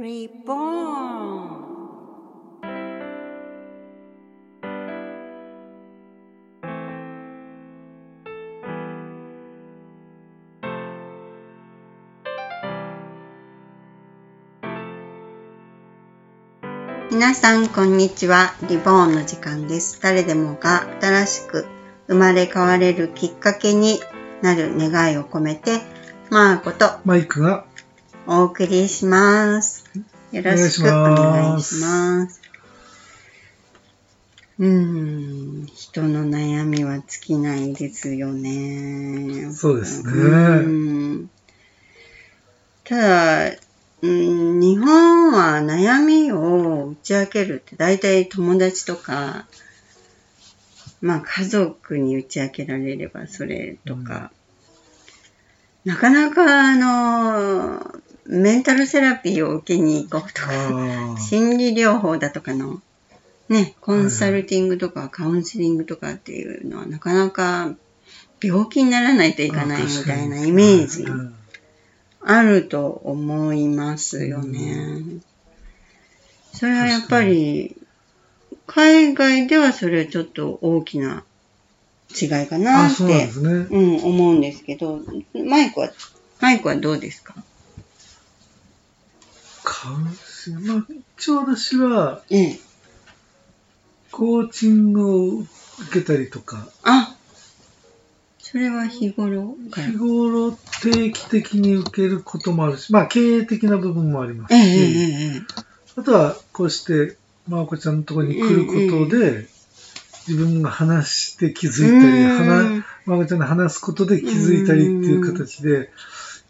Reborn 皆さん、こんにちは。リボーンの時間です。誰でもが新しく生まれ変われるきっかけになる願いを込めて、マーコとマイクがお送りします。よろしくお願いします。うーん、人の悩みは尽きないですよね。そうですねうんただ、うん、日本は悩みを打ち明けるって大体友達とか、まあ家族に打ち明けられればそれとか、なかなかあの、メンタルセラピーを受けに行こうとか、心理療法だとかの、ね、コンサルティングとかカウンセリングとかっていうのはなかなか病気にならないといかないみたいなイメージうん。あると思いますよね。それはやっぱり、海外ではそれはちょっと大きな違いかなあ、って。うん、思うんですけど、マイクは、マイクはどうですか？カウンセリングまあ、一応私は、ええ。コーチングを受けたりとか、あ、それは日頃日。頃定期的に受けることもあるし、まあ、経営的な部分もありますし、ええ。あとは、こうして、まこちゃんのところに来ることで、自分が話して気づいたり、まこちゃんに話すことで気づいたりっていう形で、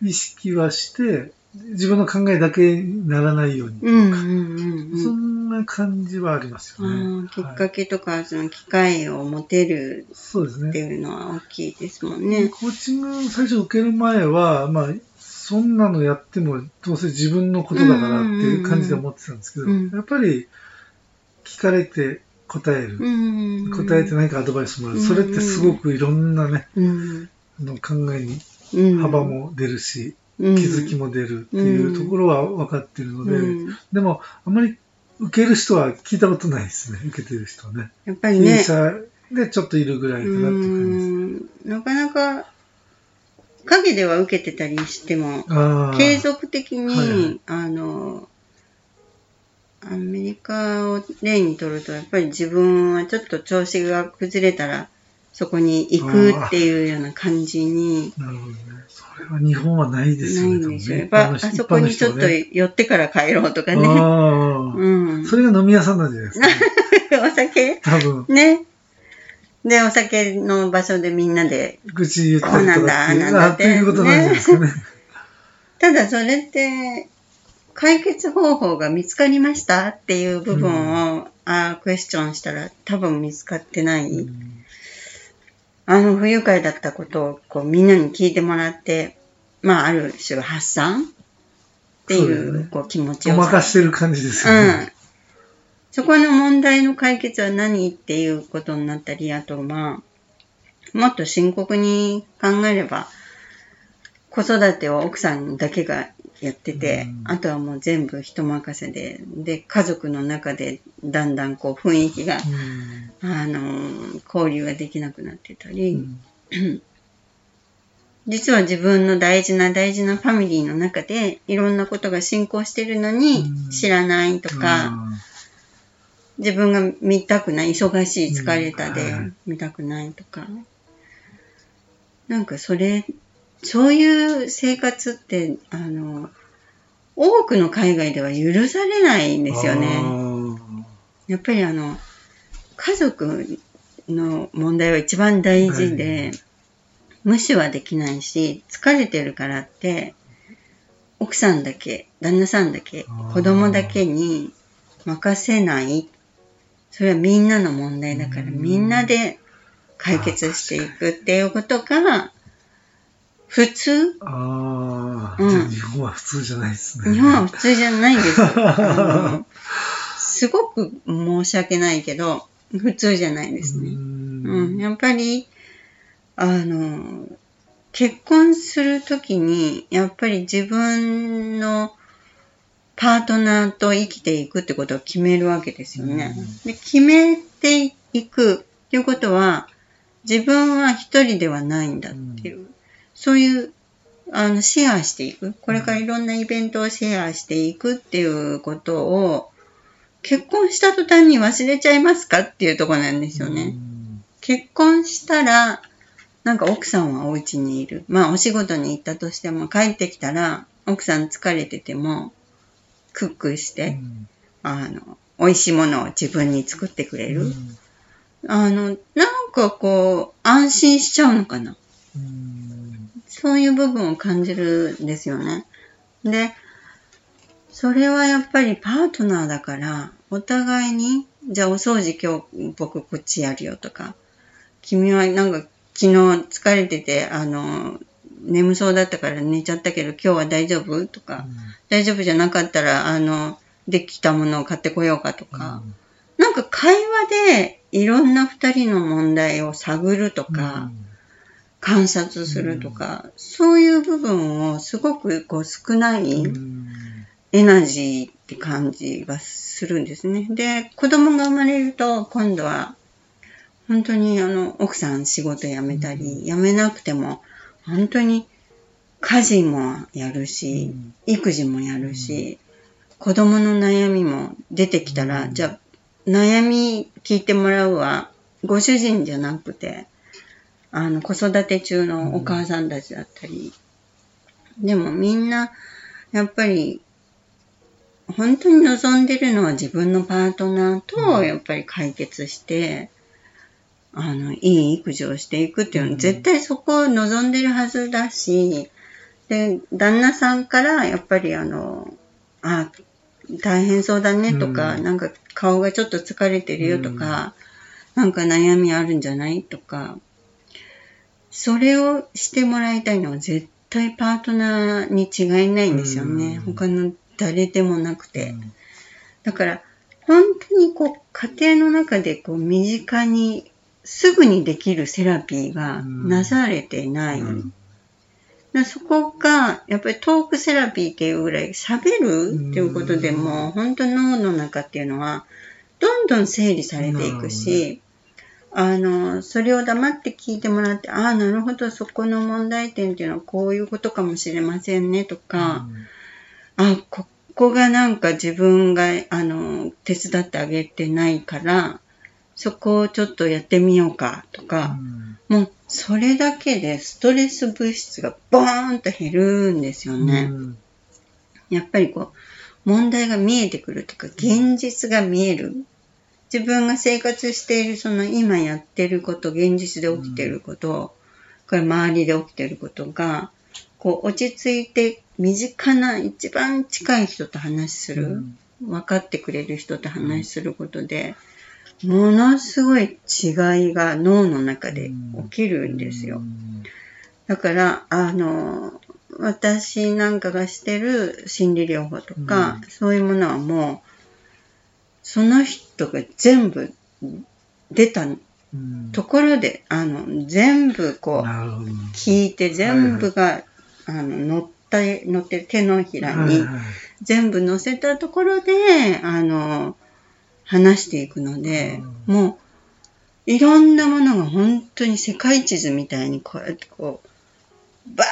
意識はして、自分の考えだけにならないように。うんうんうんうそん。んな感じはありますよあね。ーきっはいかけとか、その機会を持てるって。いうのは大きいですもんね。コーチング最初受ける前は、まあ、そんなのやってもどうせ自分のことだからっていう感じで思ってたんですけど、うんやっぱり聞かれて答える。うん。答えて何かアドバイスもらう。うんそれってすごくいろんなね、うん。あの考えにうん。幅も出るし、気気づきも出るっていうところは分かってるので、うん、でも、あまり受ける人は聞いたことないですね、受けてる人はね。やっぱりね、でちょっといるぐらいかなって感じです。うん。なかなか影では受けてたりしても、継続的に、はいはい。あの、アメリカを例にとると、やっぱり自分はちょっと調子が崩れたら、そこに行くっていうような感じになるほどね。それは日本はないですなよね、ねぱあそこにちょっと寄ってから帰ろうとかね。うんああ、。それが飲み屋さんなんじゃないですか、お酒？多分。ね。で、お酒の場所でみんなで。愚痴言ったりとかっていうこうなんだあなんだっていうことなんじゃないですかね。ただそれって、解決方法が見つかりましたっていう部分を、あークエスチョンしたら多分見つかってない。うんあの不愉快だったことをこうみんなに聞いてもらって、まあある種発散っていそうこう気持ちごをまかしてる感じですうよね。ん。そこの問題の解決は何っていうことになったり、あとまあ、もっと深刻に考えれば、子育ては奥さんだけがやってて、うん。あとはもう全部人任せで、で、家族の中でだんだんこう雰囲気が、あの、交流ができなくなってたうり、ん。実は自分の大事な大事なファミリーの中でいろんなことが進行してるのにうん。知らないとか、自分が見たくない、忙しい、疲れたで見たくないとか。なんかそれ、そういう生活って、あの、多くの海外では許されないんですよね。やっぱりあの、家族の問題は一番大事で、無視はできないし、疲れてるからって、奥さんだけ、旦那さんだけ子供だけに任せない。それはみんなの問題だから、うんみんなで解決していくっていうことが、普通？ああ、うん。日本は普通じゃないですね。日本は普通じゃないんです すごく申し訳ないけど、普通じゃないですね。うん、やっぱり、あの、結婚するときに、やっぱり自分のパートナーと生きていくってことを決めるわけですよね。で決めていくっていうことは、自分は一人ではないんだっていう、そういうあの、シェアしていく。これからいろんなイベントをシェアしていくっていうことを、結婚した途端に忘れちゃいますかっていうところなんですよね。結婚したら、なんか奥さんはお家にいる。まあお仕事に行ったとしても帰ってきたら、奥さん疲れてても、クックして、あの、美味しいものを自分に作ってくれる。あの、なんかこう、安心しちゃうのかな。そういう部分を感じるんですよね。で、それはやっぱりパートナーだから、お互いに、じゃあお掃除今日僕こっちやるよとか、君はなんか昨日疲れてて、あの、眠そうだったから寝ちゃったけど今日は大丈夫とか、うん、大丈夫じゃなかったら、あの、できたものを買ってこようかとか、うん、なんか会話でいろんな二人の問題を探るとか、うん観察するとか、うん、そういう部分をすごくこう少ないエナジーって感じがするんですね。で、子供が生まれると今度は本当にあの奥さん仕事辞めたり、辞めなくても本当に家事もやるし、育児もやるし、子供の悩みも出てきたら、じゃあ悩み聞いてもらうはご主人じゃなくて、あの、子育て中のお母さんたちだったり、でもみんな、やっぱり、本当に望んでるのは自分のパートナーと、やっぱり解決して、あの、いい育児をしていくっていうの。は、絶対そこを望んでるはずだし、で、旦那さんからやっぱりあの、あ、大変そうだねとか、なんか顔がちょっと疲れてるよとか、なんか悩みあるんじゃないとか、それをしてもらいたいのは絶対パートナーに違いないんですよね。他の誰でもなくて。だから、本当にこう、家庭の中でこう、身近にすぐにできるセラピーがなされてない。だそこが、やっぱりトークセラピーっていうぐらい喋るっていうことでも、本当脳の中っていうのは、どんどん整理されていくし、あの、それを黙って聞いてもらって、ああ、なるほど、そこの問題点っていうのはこういうことかもしれませんねとか、うん、あここがなんか自分が、あの、手伝ってあげてないから、そこをちょっとやってみようかとか、うん、もうそれだけでストレス物質がボーンと減るんですよね。うん、やっぱりこう、問題が見えてくるとか、現実が見える。自分が生活している、その今やってること、現実で起きてること、これ周りで起きてることが、こう落ち着いて身近な一番近い人と話する、分かってくれる人と話することで、ものすごい違いが脳の中で起きるんですよ。だから、あの、私なんかがしてる心理療法とか、そういうものはもう、その人が全部出たところで、あの、全部こう、聞いて、全部が、あの、乗った、乗って手のひらに、全部乗せたところで、あの、話していくので、もう、いろんなものが本当に世界地図みたいにこうやってこう、バー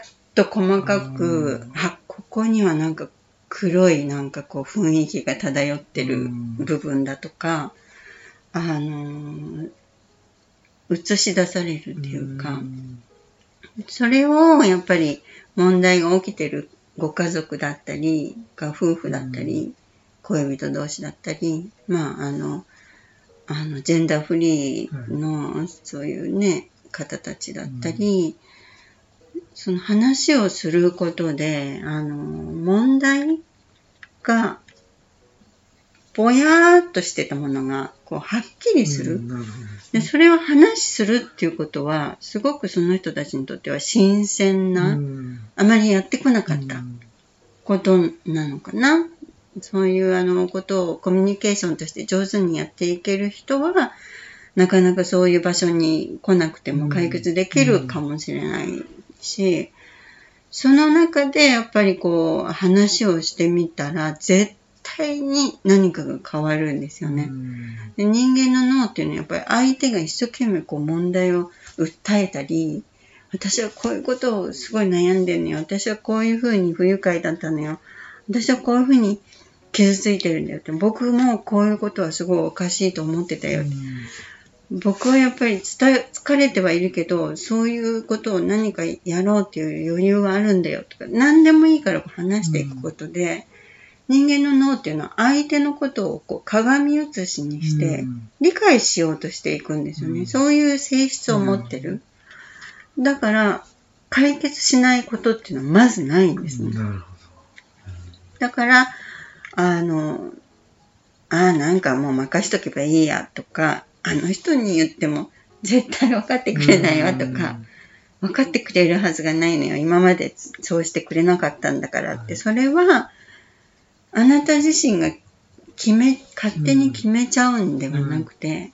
ッと細かく、あ、ここにはなんか黒いなんかこう雰囲気が漂ってる部分だとか、あの、映し出されるっていうか、それをやっぱり問題が起きてるご家族だったり、が夫婦だったり、恋人同士だったり、まあ、あの、あの、ジェンダーフリーの、そういうね、方たちだったり、その話をすることで、あの、問題が、ぼやーっとしてたものが、こう、はっきりする。うん、で、それを話するっていうことは、すごくその人たちにとっては新鮮な、うん、あまりやってこなかったことなのかな。そういうあのことをコミュニケーションとして上手にやっていける人は、なかなかそういう場所に来なくても解決できるかもしれないし、その中でやっぱりこう話をしてみたら絶対に何かが変わるんですよね。で人間の脳っていうのはやっぱり相手が一生懸命こう問題を訴えたり、私はこういうことをすごい悩んでるのよ。私はこういうふうに不愉快だったのよ。私はこういうふうに傷ついてるんだよって。僕もこういうことはすごいおかしいと思ってたよって。僕はやっぱり疲れてはいるけど、そういうことを何かやろうっていう余裕があるんだよとか、何でもいいから話していくことで、人間の脳っていうのは相手のことをこう鏡写しにして理解しようとしていくんですよね。そういう性質を持ってる。だから、解決しないことっていうのはまずないんですね。だから、あの、ああ、なんかもう任しとけばいいやとか、あの人に言っても絶対分かってくれないわとか、分かってくれるはずがないのよ。今までそうしてくれなかったんだからって、それは、あなた自身が決め、勝手に決めちゃうんではなくて、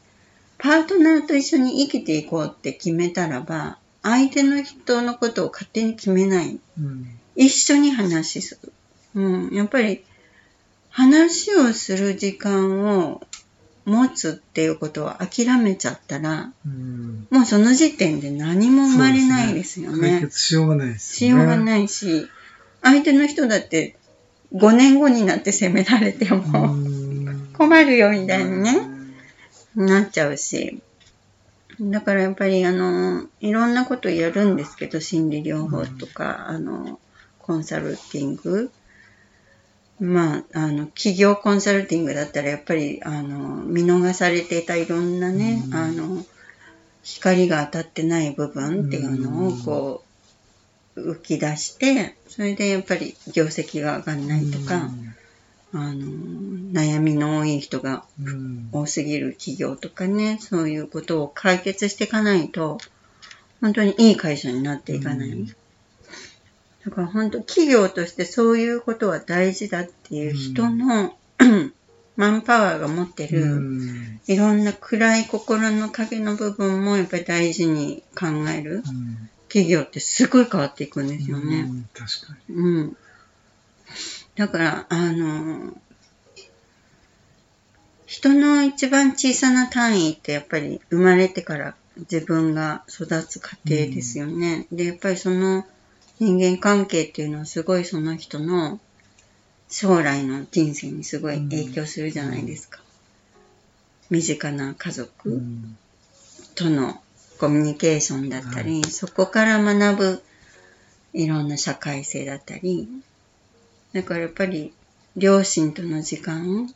パートナーと一緒に生きていこうって決めたらば、相手の人のことを勝手に決めない。一緒に話する。うん、やっぱり、話をする時間を持つっていうことを諦めちゃったら、うん、もうその時点で何も生まれないですよね。ね解決しようがないです、ね、しようがないし、相手の人だって5年後になって責められても困るよみたいにね、なっちゃうし。だからやっぱりあの、いろんなことやるんですけど、心理療法とか、あの、コンサルティング。まあ、あの、企業コンサルティングだったらやっぱり、あの、見逃されていたいろんなね、あの、光が当たってない部分っていうのをこう、浮き出して、それでやっぱり業績が上がんないとか、あの、悩みの多い人が多すぎる企業とかね、そういうことを解決していかないと、本当にいい会社になっていかない。だから本当企業としてそういうことは大事だっていう人の、マンパワーが持ってる、いろんな暗い心の影の部分もやっぱり大事に考える。企業ってすごい変わっていくんですよね。うん、確かに。うん。だから、あの、人の一番小さな単位ってやっぱり生まれてから自分が育つ過程ですよね。うん、で、やっぱりその人間関係っていうのはすごいその人の将来の人生にすごい影響するじゃないですか。身近な家族とのコミュニケーションだったり、はい、そこから学ぶいろんな社会性だったり、だからやっぱり両親との時間、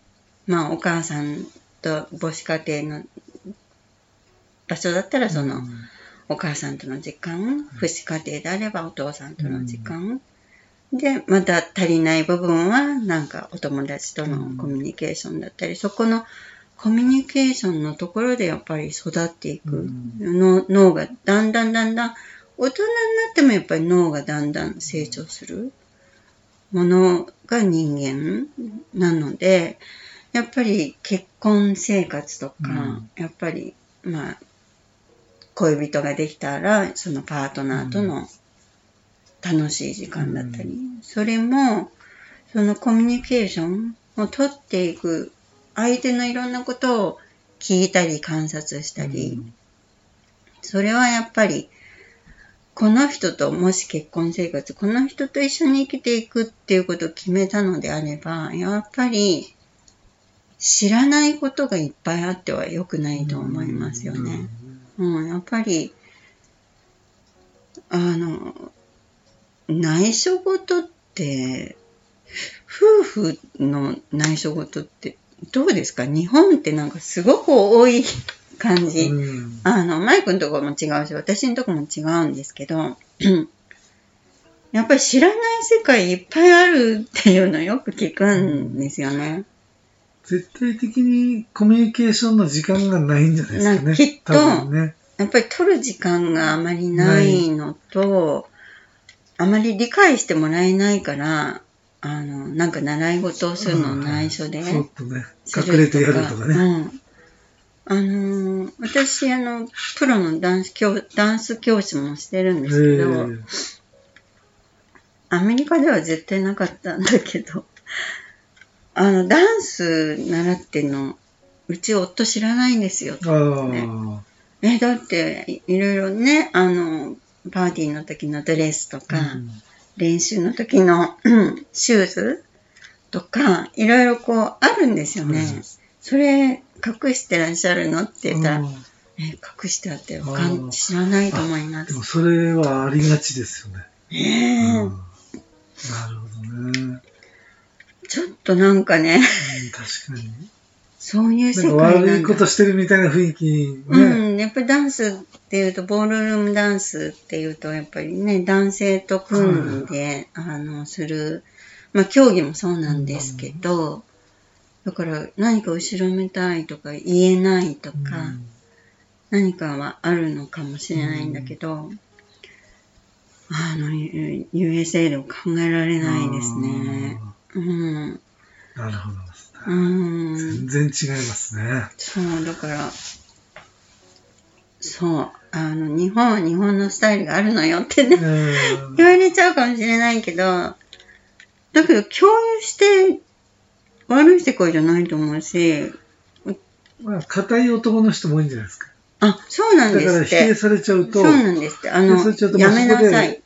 まあお母さんと母子家庭の場所だったらその、お母さんとの時間、父子家庭であればお父さんとの時間、で、また足りない部分はなんかお友達とのコミュニケーションだったり、そこのコミュニケーションのところでやっぱり育っていく、の脳がだんだんだんだん大人になってもやっぱり脳がだんだん成長するものが人間なのでやっぱり結婚生活とか、うん、やっぱりまあ恋人ができたらそのパートナーとの楽しい時間だったり、うん、それもそのコミュニケーションを取っていく相手のいろんなことを聞いたり観察したり、うん、それはやっぱり、この人ともし結婚生活、この人と一緒に生きていくっていうことを決めたのであれば、やっぱり知らないことがいっぱいあっては良くないと思いますよね。うん、うん、やっぱり、あの、内緒事って、夫婦の内緒事ってどうですか？日本ってなんかすごく多い 感じ。うん、あの、マイクのとこも違うし、私のとこも違うんですけど、やっぱり知らない世界いっぱいあるっていうのよく聞くんですよね。絶対的にコミュニケーションの時間がないんじゃないですかね。きっと、ね、やっぱり取る時間があまりないのと、あまり理解してもらえないから、あの、なんか習い事をするの内緒で。そうとね。隠れてやるとかね。うん。あの私、あの、プロのダンス教、ダンス教師もしてるんですけど、アメリカでは絶対なかったんだけど、あの、ダンス習ってんの、うち夫知らないんですよ。ああ。え、だって、いろいろね、あの、パーティーの時のドレスとか、うん練習の時のうんシューズとか、いろいろこうあるんですよね。うんそれ隠してらっしゃるのって言ったら、うんえ、隠してあってわかあんー知らないと思いま。ですもそれはありがちですよね。ねえうんなるほどね。ちょっとなんかね、うん確かに。そういう世界なんだ。悪いことしてるみたいな雰囲気ね。うん、やっぱりダンスっていうと、ボールルームダンスっていうと、やっぱりね、男性と組んで、あの、する、まあ、競技もそうなんですけど、だから何か後ろめたいとか言えないとか、うん何かはあるのかもしれないんだけど、あの、USA では考えられないですね。うん。なるほど。うん。全然違いますね。そう、だから、そう、あの、日本は日本のスタイルがあるのよってね、うん言われちゃうかもしれないけど、だけど共有して悪い世界じゃないと思うし、まあ、硬い男の人も多いんじゃないですか。あ、そうなんだからですって。否定されちゃうと、そうなんですって。あのやめなさい。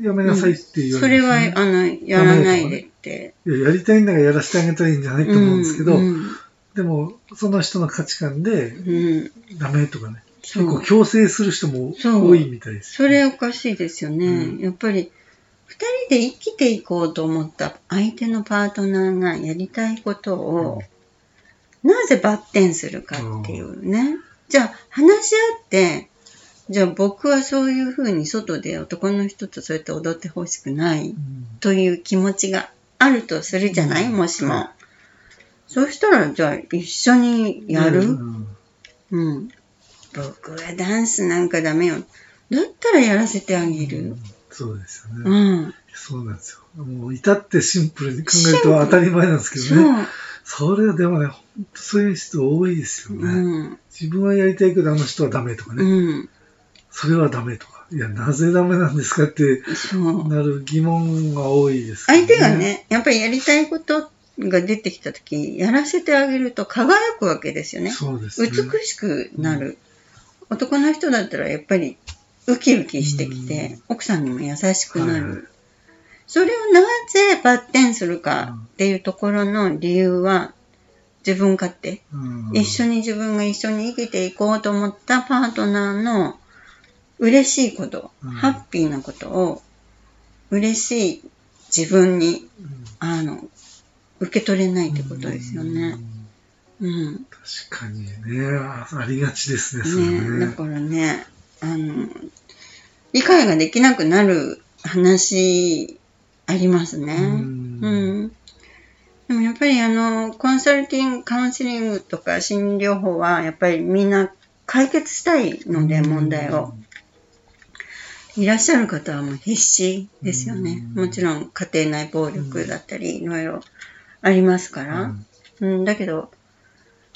やめなさいって言わそれは、れるんですね、あの、やらないでって。いや、やりたいんだからやらせてあげたらいいんじゃないと思うんですけど、うんでも、その人の価値観で、うん、ダメとかね、そう。結構強制する人もそう多いみたいですよ。それおかしいですよね。うんやっぱり、二人で生きていこうと思った相手のパートナーがやりたいことを、なぜバッテンするかっていうね。じゃあ、話し合って、じゃあ僕はそういうふうに外で男の人とそうやって踊ってほしくないうんという気持ちがあるとするじゃない？もしも。そうしたら、じゃあ一緒にやる、うんうん。僕はダンスなんかダメよ。だったらやらせてあげる。そうですようね。ん。そうなんですよ。もう、至ってシンプルに考えると当たり前なんですけそどね。う。それはでもね、本当そういう人多いですようね。ん。自分はやりたいけど、あの人はダメとかうね。ん。それはダメとか。いや、なぜダメなんですかってそう。なる疑問が多いですけど相手が。ね、やっぱりやりたいことが出てきたとき、やらせてあげると輝くわけですよね。そうですね。美しくなる。男の人だったらやっぱりウキウキしてきて、奥さんにも優しくなる。はいそれをなぜバッテンするかっていうところの理由は、自分勝手。うん一緒に自分が一緒に生きていこうと思ったパートナーの嬉しいこと、うんハッピーなことを嬉しい自分にうんあの受け取れないってことですよね。うんうん。確かにね、あありがちですね、それねだね。からね、あの、理解ができなくなる話ありますね。うんうん。でもやっぱりあの、コンサルティング、カウンセリングとか心理療法はやっぱりみんな解決したいので、問題を。いらっしゃる方はもう必死ですよね。うんもちろん家庭内暴力だったり、いろいろありますかうら。んうん、だけど、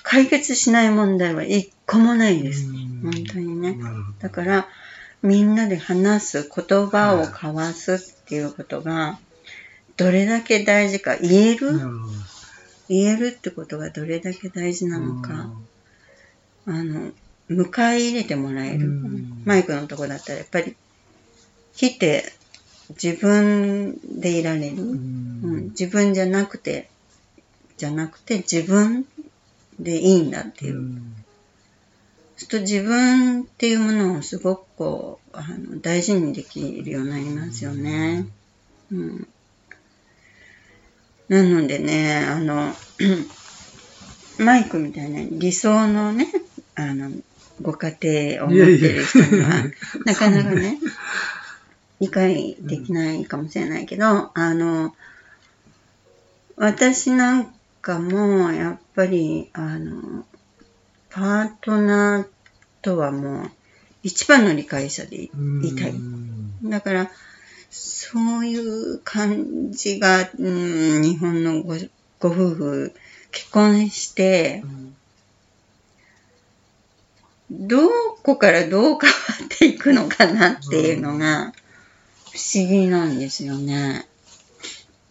解決しない問題は一個もないです。うん本当にね。だから、みんなで話す、言葉を交わすっていうことが、どれだけ大事か、言える？言えるってことがどれだけ大事なのか、あの、迎え入れてもらえる。うんマイクのとこだったらやっぱり、来て自分でいられる。ううんん自分じゃなくて、じゃなくて自分でいいんだっていう。うんちょっと自分っていうものをすごくこう、あの大事にできるようになりますよね。うん。なのでね、あの、マイクみたいな理想のね、あの、ご家庭を持ってる人には、なかなかね、理解できないかもしれないけど、あの、私なんかも、やっぱり、あの、パートナーとはもう、一番の理解者でいいたい。うん。だから、そういう感じが、うん、日本のごご夫婦、結婚して、どこからどう変わっていくのかなっていうのが、不不思議なんですよね。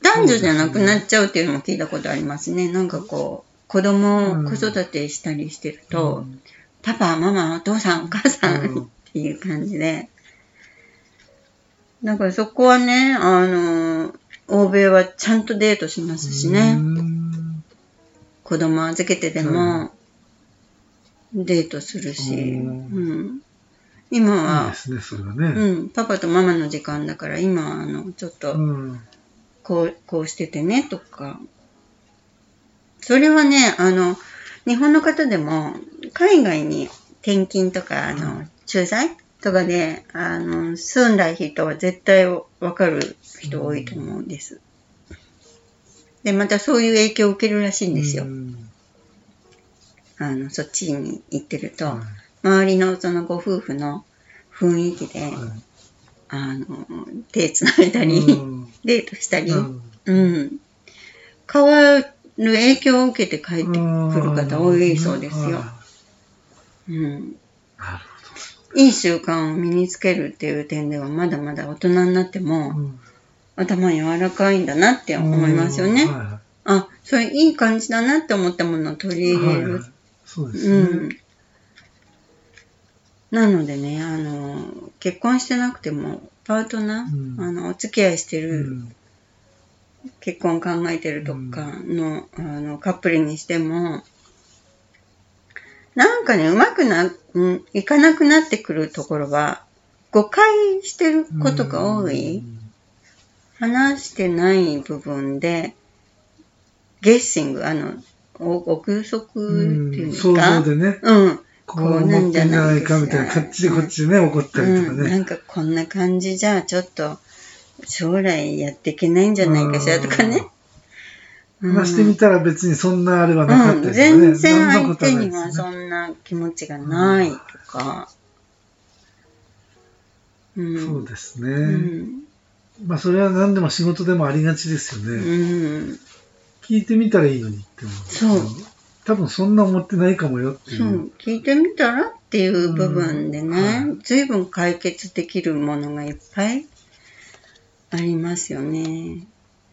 男女じゃなくなっちゃうっていうのも聞いたことありますね。なんかこう、子供を子育てしたりしてると、うんパパ、ママ、お父さん、お母さんうんっていう感じで。だからそこはね、あの、欧米はちゃんとデートしますしね。うん子供預けてでも、デートするし。うんうん、今いいはで、すね、それがうね。ん、パパとママの時間だから、今はあの、ちょっと、うん。こう、こうしててね、とか。それはね、あの、日本の方でも、海外に転勤とか、あの、駐在とかで、あの、住んだ人は絶対わかる人多いと思うんです。で、またそういう影響を受けるらしいんですよ。うんあの、そっちに行ってると、は周りのそのご夫婦の雰囲気で、いはいあの、手つないだり、うんデートしたり、うんうん。変わる影響を受けて帰ってくる方多いそうですよ。あうん。いい習慣を身につけるっていう点では、まだまだ大人になってほも、どうん頭柔らかいんだなって思いますよね。あ、それいい感じだなって思ったものを取りい入れる。はいはいそうですうんね。。なのでね、あの、結婚してなくても、パートナー、うんあの、お付き合いしてうる、ん結婚考えてるとかの、あの、カップルにしても、なんかね、うまくな、うん、いかなくなってくるところは、誤解してることが多い。話してない部分で、ゲッシング、あの、お憶測ってうんいうんです想か像でね、うん。こう思ってんじゃないかみたいな、こっちでこっちでね、怒ったりとかうん、なね。んかこんな感じじゃちょっと将来やっていけないんじゃないかしらとかね。うん話してみたら別にそんなあれはなかったうん、りとかね。全然相手にはそんな気持ちがないとか。うん、そうですうね。ん。まあそれは何でも仕事でもありがちですようね。ん。聞いてみたらいいのにって思う。そう多分そんな思ってないかもよってい。そうう、聞いてみたらっていう部分でうんねは、随分解決できるものがいっぱいありますよね。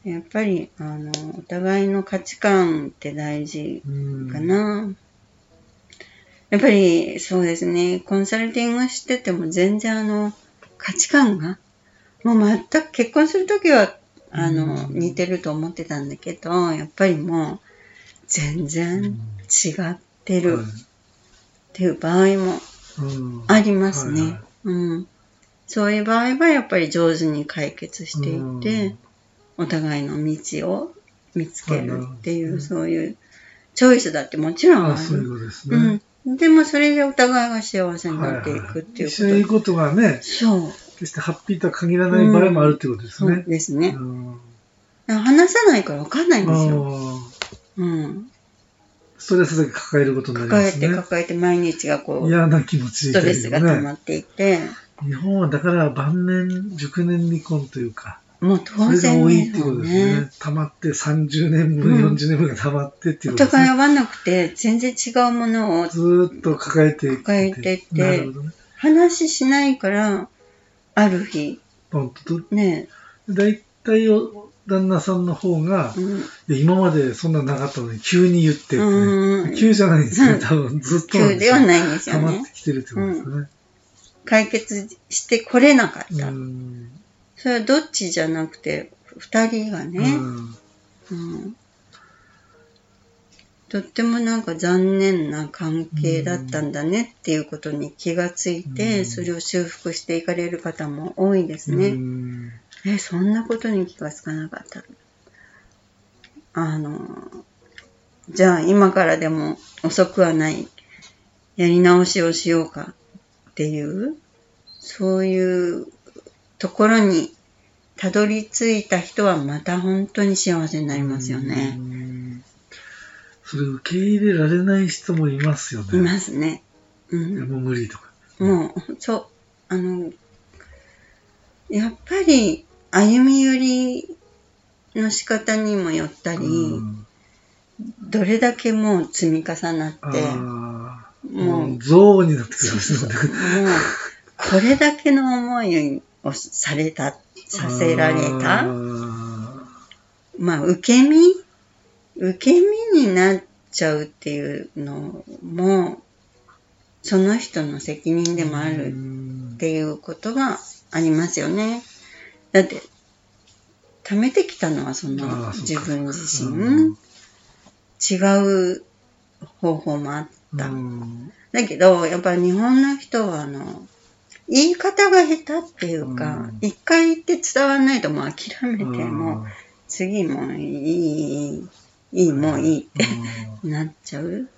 やっぱり、あの、お互いの価値観って大事うんかな。やっぱり、そうですね、コンサルティングしてても全然あの、価値観が、もう全く結婚するときは、あの、うん似てると思ってたんだけど、やっぱりもう、全然違ってるっていう場合もうんありますね。うん。そういう場合はやっぱり上手に解決していって、うんお互いの道を見つけるっていう、はいそういうチョイスだってもちろんああそういうる。ことですね。うん。でもそれでお互いが幸せにはいなっていくっていう一緒にいること。ことがね、そう。決してハッピーとは限らない場合もあるってことですそうね。ですね。うん話さないから分かんないんですよ。うん。ストレスだけ抱えることになりま抱えすね。て抱えて毎日がこう、嫌な気持ちストレスが溜まね。っていて、日本はだから晩年、熟年離婚というか、もうそれが当然多いってことですねね。。溜まって30年分、うん40年分が溜まってっていおうことですね。互い合わなくて、全然違うものをずーっと抱えていって抱えてってね。話しないから、ある日、とと。ね、大体お旦那さんの方が、うん、今までそんななかったのに急に言ってね、うん。急じゃないんですよ、うん。多分ずっと急ではないんですよね。溜まって。きてるってことですよね。解決してこれなかった。うん。それはどっちじゃなくて、二人がね、うん。うん。とってもなんか残念な関係だったんだねっていうことに気がついて、うん。それを修復していかれる方も多いですね。うんえ、そんなことに気がつかなかった。あの、じゃあ今からでも遅くはない。やり直しをしようかっていう、そういうところにたどり着いた人はまた本当に幸せになりますよねう。んそれ受け入れられない人もいますよね。いますね。うん。もう無理とか。もう、そう、あの、やっぱり歩み寄りの仕方にもよったり、うんどれだけもう積み重なって、もう、になってくるんです。これだけの思いをされた、させられあた。ーまあ、受け身？受け身になっちゃうっていうのも、その人の責任でもあうるんっていうことはありますよね。だって、貯めてきたのはそのあーそっ自か。分自うん。身、違う方法もあった。うん。だけど、やっぱり日本の人は、あの、言い方が下手っていうかうん、一、回言って伝わらないともう諦めて、うん。もう次もういい、いい、いい、もういいってなっちゃう。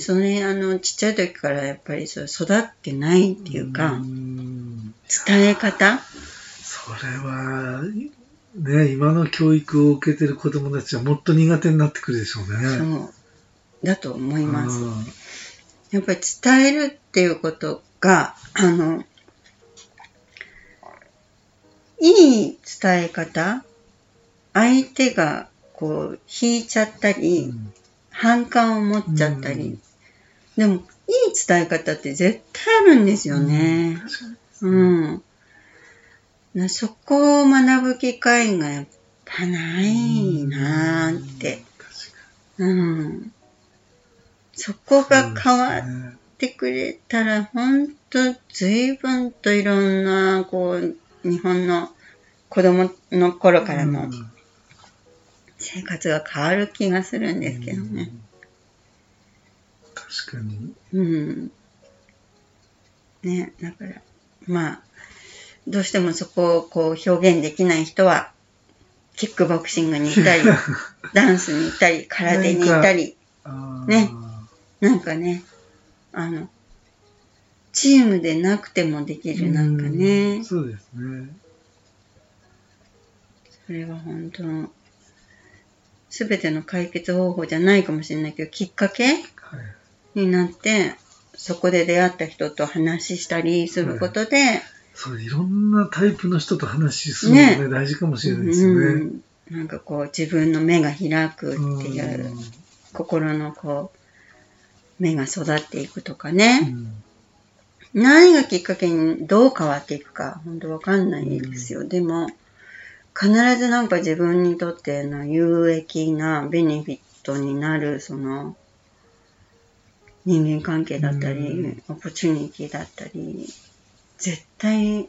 それ、あの、ちっちゃい時からやっぱりそう育ってないっていうか、ん。伝え方それは、ね、今の教育を受けてる子供たちはもっと苦手になってくるでしょうね。そう。だと思います。うんやっぱり伝えるっていうことが、あの、いい伝え方相手がこう引いちゃったり、反感を持っちゃったり、でもいい伝え方って絶対あるんですよね。確かにうん。なそこを学ぶ機会がやっぱないなーって。うん。そこが変わってくれたら、ほんと随分といろんな、こう、日本の子供の頃からのうん生活が変わる気がするんですけどね。確かに。うん。ね、だから、まあ、どうしてもそこをこう表現できない人は、キックボクシングに行ったり、ダンスに行ったり、空手に行ったり、ねなんかね、あの、チームでなくてもできるなんかうねん、そうですね。それは本当の、すべての解決方法じゃないかもしれないけど、きっかけはい。になって、そこで出会った人と話したりすることで、そう、いろんなタイプの人と話するのもね、大事かもしれないですよね。うんなんかこう自分の目が開くっていう、うん心のこう、目が育っていくとかね。うん何がきっかけにどう変わっていくか、本当わかんないですよ。でも、必ずなんか自分にとっての有益なベネフィットになる、その、人間関係だったり、うんオポチュニティだったり、絶対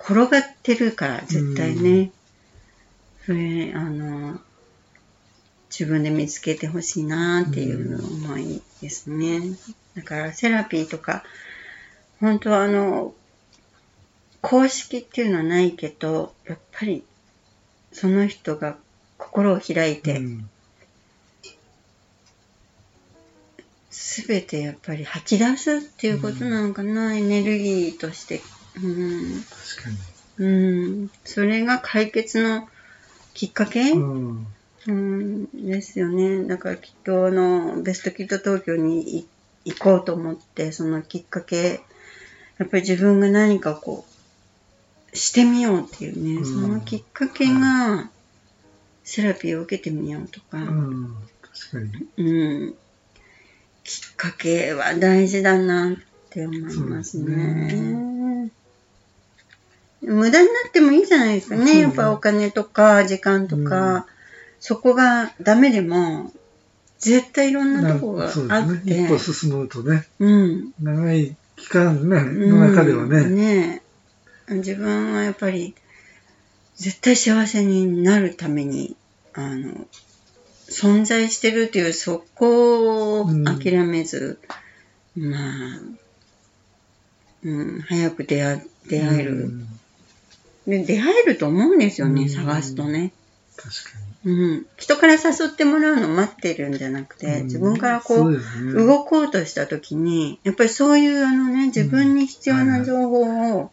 転がってるから、絶対ね。それ、あの、自分で見つけてほしいなっていう思いですね。だからセラピーとか、本当はあの、公式っていうのはないけど、やっぱりその人が心を開いて、うんすべてやっぱり吐き出すっていうことなのかな、エネルギーとして。うん。確かうん。それが解決のきっかけ、に。うんうんですよね。だからきっとあの、ベストキッド東京にい行こうと思って、そのきっかけ、やっぱり自分が何かこう、してみようっていうね、うんそのきっかけが、セラピーを受けてみようとか、うん。確かに。うん、きっかけは大事だなって思いますそうですね。ね。無駄になってもいいじゃないですかね。やっぱお金とか時間とか、うん。そこがダメでも、絶対いろんなとこがあって、ね。一歩進むとね、うん。長い期間ね、の中ではね、うん。ね。え自分はやっぱり、絶対幸せになるために、あの、存在してるっていう、そこを諦めず、まあ、うん、早く出会出会える、うんで。出会えると思うんですよね、うん探すとね。確かうん。人から誘ってもらうの待ってるんじゃなくに。て、うん自分からこう、ね動こうとしたときに、やっぱりそういうあのね、自分に必要な情報を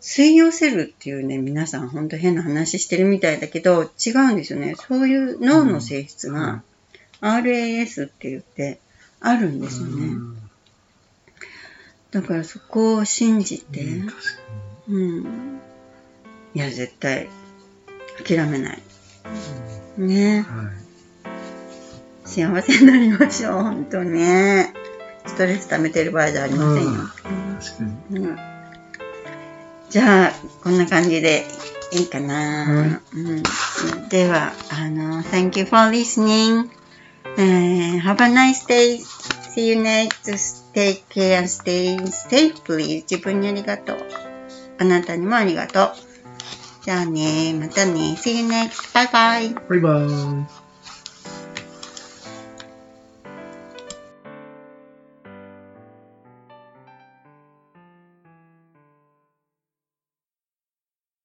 吸い寄せるっていうね、皆さん本当変な話してるみたいだけど、違うんですよね。そういう脳の性質が RAS って言ってあるんですよね。うんだからそこを信じて、うん。いや、絶対諦めない。にね。はい幸せになりましょう、本当ね。ストレス溜めてる場合じゃありませんよ。うんじゃあ、こんな感じでいいかな、はうん、では、あの、Thank you for listening. Uh, have a nice day. See you next. Take care. Stay safely. 自分にありがとう。あなたにもありがとう。じゃあね、またね。See you next. Bye bye. バイバーイ。